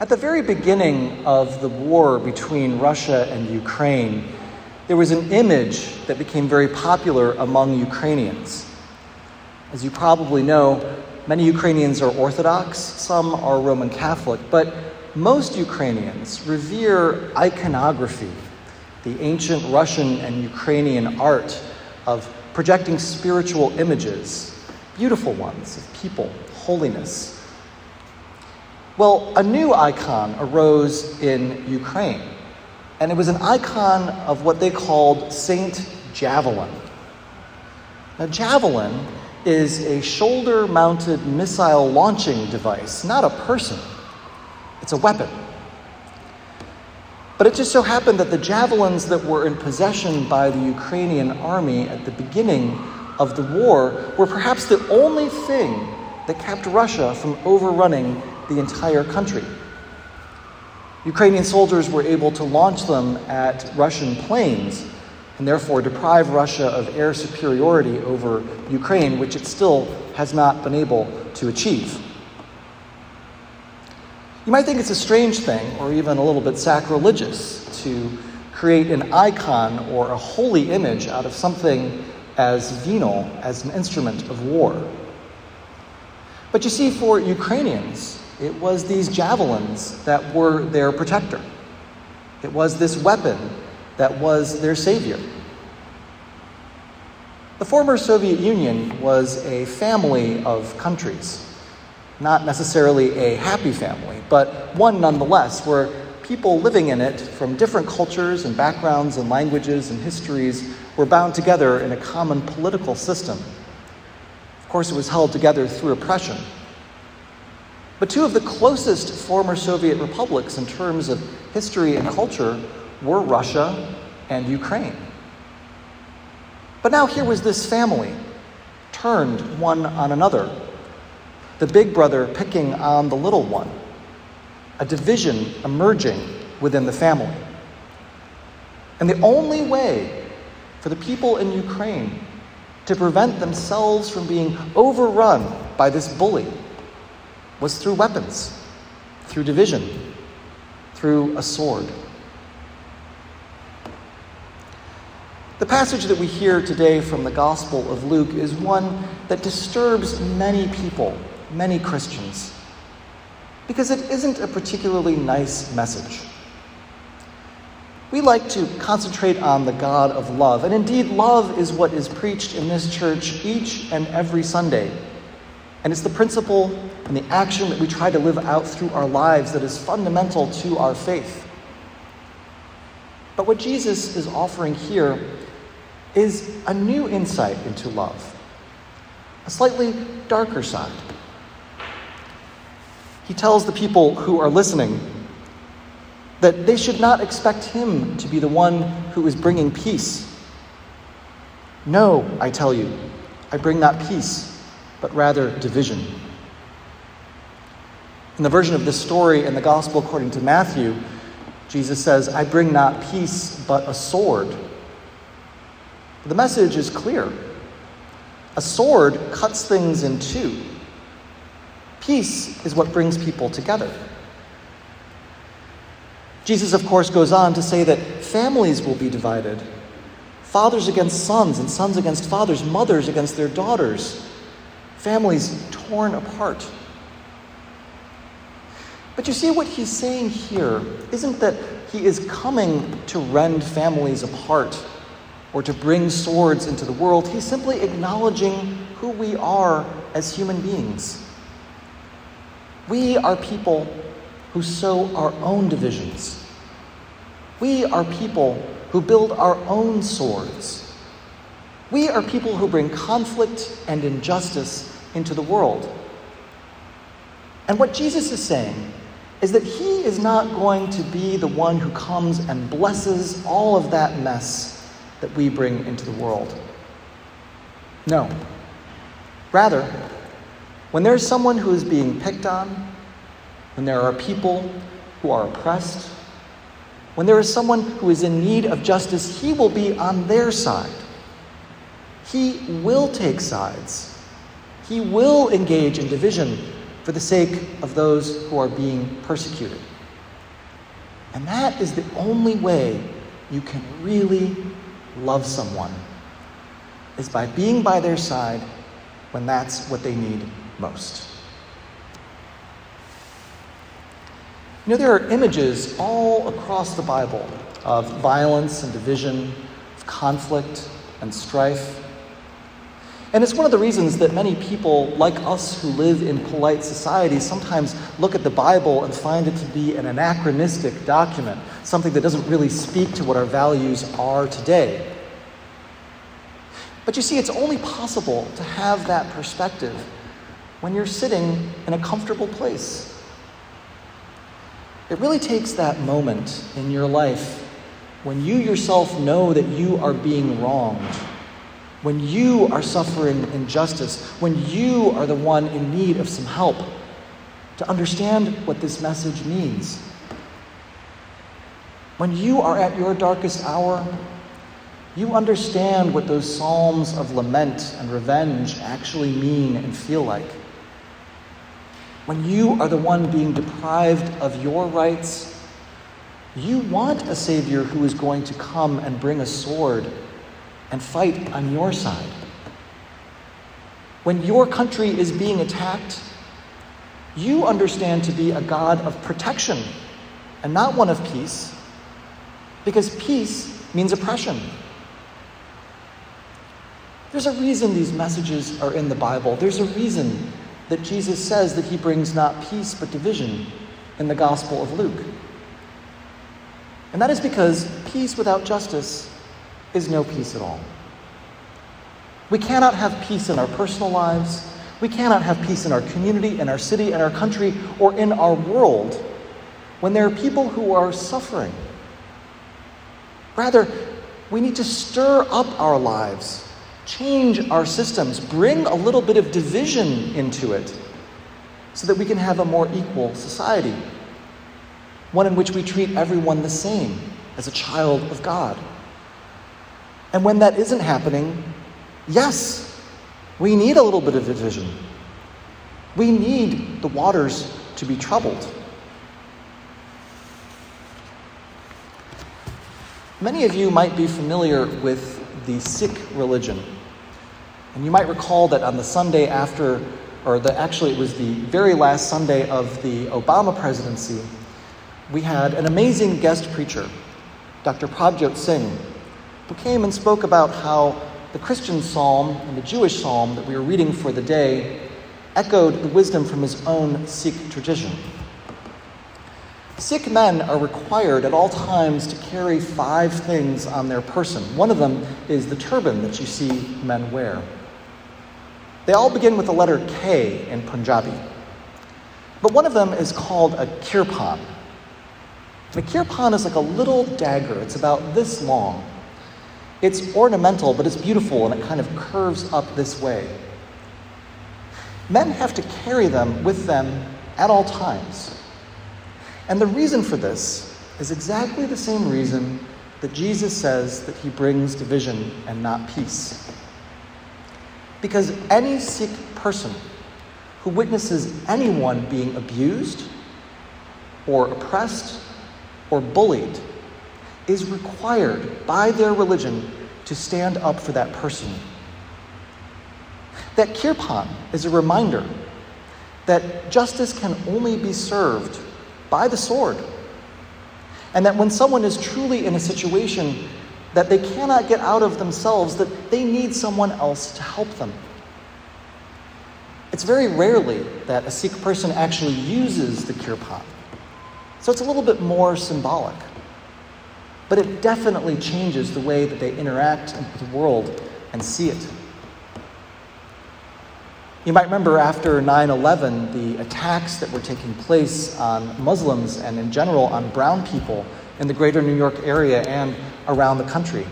At the very beginning of the war between Russia and Ukraine, there was an image that became very popular among Ukrainians. As you probably know, many Ukrainians are Orthodox, some are Roman Catholic, but most Ukrainians revere iconography, the ancient Russian and Ukrainian art of projecting spiritual images, beautiful ones of people, holiness, well, a new icon arose in Ukraine, and it was an icon of what they called Saint Javelin. Now, Javelin is a shoulder mounted missile launching device, not a person, it's a weapon. But it just so happened that the javelins that were in possession by the Ukrainian army at the beginning of the war were perhaps the only thing that kept Russia from overrunning the entire country. Ukrainian soldiers were able to launch them at Russian planes and therefore deprive Russia of air superiority over Ukraine, which it still has not been able to achieve. You might think it's a strange thing, or even a little bit sacrilegious, to create an icon or a holy image out of something as venal as an instrument of war. But you see, for Ukrainians, it was these javelins that were their protector. It was this weapon that was their savior. The former Soviet Union was a family of countries, not necessarily a happy family, but one nonetheless, where people living in it from different cultures and backgrounds and languages and histories were bound together in a common political system. Of course, it was held together through oppression but two of the closest former Soviet republics in terms of history and culture were Russia and Ukraine. But now here was this family turned one on another, the big brother picking on the little one, a division emerging within the family. And the only way for the people in Ukraine to prevent themselves from being overrun by this bully was through weapons, through division, through a sword. The passage that we hear today from the Gospel of Luke is one that disturbs many people, many Christians, because it isn't a particularly nice message. We like to concentrate on the God of love, and indeed, love is what is preached in this church each and every Sunday and it's the principle and the action that we try to live out through our lives that is fundamental to our faith. But what Jesus is offering here is a new insight into love, a slightly darker side. He tells the people who are listening that they should not expect him to be the one who is bringing peace. No, I tell you, I bring not peace but rather division. In the version of this story in the Gospel according to Matthew, Jesus says, I bring not peace, but a sword. The message is clear. A sword cuts things in two. Peace is what brings people together. Jesus, of course, goes on to say that families will be divided fathers against sons, and sons against fathers, mothers against their daughters families torn apart. But you see, what he's saying here isn't that he is coming to rend families apart or to bring swords into the world. He's simply acknowledging who we are as human beings. We are people who sow our own divisions. We are people who build our own swords. We are people who bring conflict and injustice into the world. And what Jesus is saying is that he is not going to be the one who comes and blesses all of that mess that we bring into the world. No. Rather, when there's someone who is being picked on, when there are people who are oppressed, when there is someone who is in need of justice, he will be on their side. He will take sides he will engage in division for the sake of those who are being persecuted. And that is the only way you can really love someone is by being by their side when that's what they need most. You know, there are images all across the Bible of violence and division, of conflict and strife. And it's one of the reasons that many people, like us who live in polite society, sometimes look at the Bible and find it to be an anachronistic document, something that doesn't really speak to what our values are today. But you see, it's only possible to have that perspective when you're sitting in a comfortable place. It really takes that moment in your life when you yourself know that you are being wronged when you are suffering injustice, when you are the one in need of some help, to understand what this message means. When you are at your darkest hour, you understand what those psalms of lament and revenge actually mean and feel like. When you are the one being deprived of your rights, you want a Savior who is going to come and bring a sword and fight on your side. When your country is being attacked, you understand to be a God of protection and not one of peace, because peace means oppression. There's a reason these messages are in the Bible. There's a reason that Jesus says that he brings not peace but division in the Gospel of Luke. And that is because peace without justice is no peace at all. We cannot have peace in our personal lives. We cannot have peace in our community, in our city, in our country, or in our world when there are people who are suffering. Rather, we need to stir up our lives, change our systems, bring a little bit of division into it so that we can have a more equal society. One in which we treat everyone the same as a child of God. And when that isn't happening, yes, we need a little bit of division. We need the waters to be troubled. Many of you might be familiar with the Sikh religion. And you might recall that on the Sunday after, or the, actually, it was the very last Sunday of the Obama presidency, we had an amazing guest preacher, Dr. Prabhjot Singh, who came and spoke about how the Christian psalm and the Jewish psalm that we were reading for the day echoed the wisdom from his own Sikh tradition. Sikh men are required at all times to carry five things on their person. One of them is the turban that you see men wear. They all begin with the letter K in Punjabi. But one of them is called a kirpan. And a kirpan is like a little dagger, it's about this long. It's ornamental, but it's beautiful and it kind of curves up this way. Men have to carry them with them at all times. And the reason for this is exactly the same reason that Jesus says that he brings division and not peace. Because any Sikh person who witnesses anyone being abused or oppressed or bullied is required by their religion to stand up for that person. That kirpan is a reminder that justice can only be served by the sword. And that when someone is truly in a situation that they cannot get out of themselves, that they need someone else to help them. It's very rarely that a Sikh person actually uses the kirpan. So it's a little bit more symbolic but it definitely changes the way that they interact with the world and see it. You might remember after 9 11, the attacks that were taking place on Muslims and in general on brown people in the greater New York area and around the country.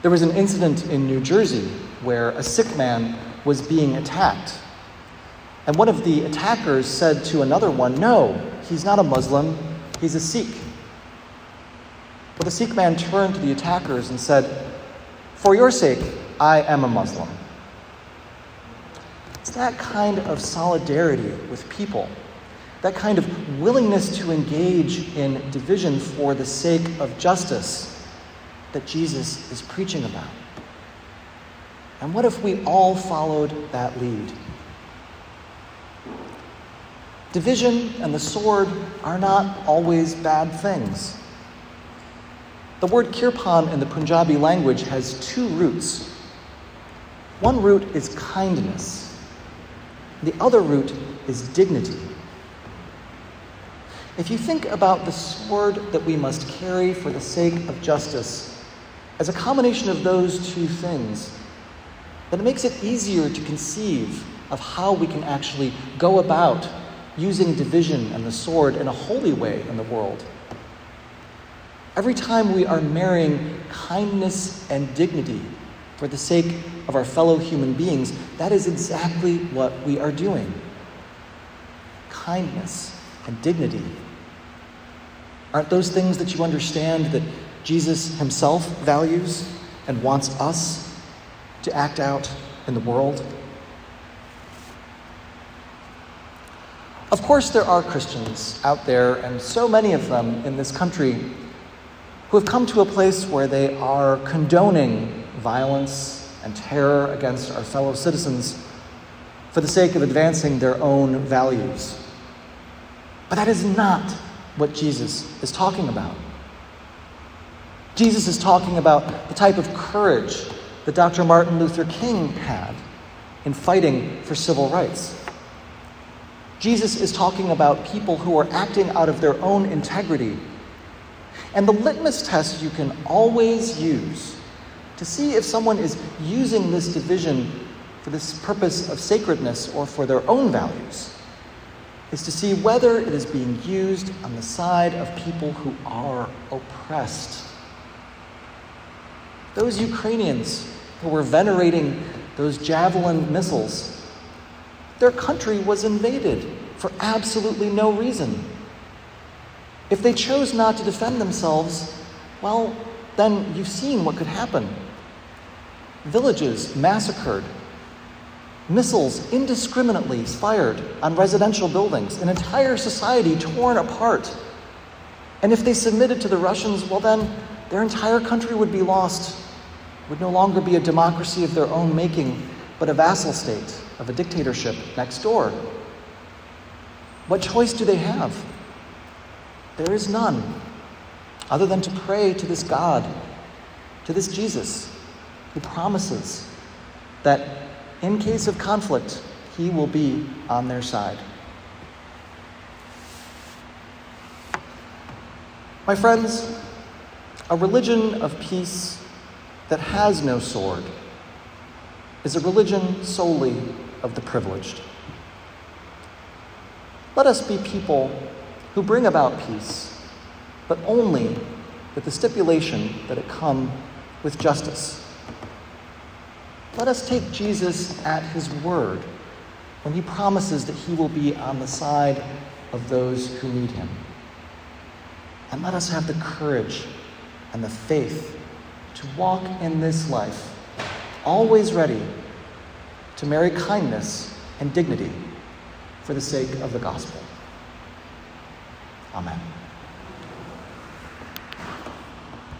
There was an incident in New Jersey where a Sikh man was being attacked. And one of the attackers said to another one, No, he's not a Muslim, he's a Sikh. But the Sikh man turned to the attackers and said, For your sake, I am a Muslim. It's that kind of solidarity with people, that kind of willingness to engage in division for the sake of justice that Jesus is preaching about. And what if we all followed that lead? Division and the sword are not always bad things. The word kirpan in the Punjabi language has two roots. One root is kindness, the other root is dignity. If you think about the sword that we must carry for the sake of justice as a combination of those two things, then it makes it easier to conceive of how we can actually go about using division and the sword in a holy way in the world. Every time we are marrying kindness and dignity for the sake of our fellow human beings, that is exactly what we are doing. Kindness and dignity. Aren't those things that you understand that Jesus himself values and wants us to act out in the world? Of course, there are Christians out there, and so many of them in this country, who have come to a place where they are condoning violence and terror against our fellow citizens for the sake of advancing their own values. But that is not what Jesus is talking about. Jesus is talking about the type of courage that Dr. Martin Luther King had in fighting for civil rights. Jesus is talking about people who are acting out of their own integrity. And the litmus test you can always use to see if someone is using this division for this purpose of sacredness or for their own values is to see whether it is being used on the side of people who are oppressed. Those Ukrainians who were venerating those javelin missiles their country was invaded for absolutely no reason. If they chose not to defend themselves, well, then you've seen what could happen. Villages massacred, missiles indiscriminately fired on residential buildings, an entire society torn apart. And if they submitted to the Russians, well, then their entire country would be lost, would no longer be a democracy of their own making, but a vassal state of a dictatorship next door. What choice do they have? There is none, other than to pray to this God, to this Jesus, who promises that in case of conflict, he will be on their side. My friends, a religion of peace that has no sword is a religion solely of the privileged. Let us be people who bring about peace, but only with the stipulation that it come with justice. Let us take Jesus at his word when he promises that he will be on the side of those who need him. And let us have the courage and the faith to walk in this life, always ready to marry kindness and dignity for the sake of the gospel. 阿门。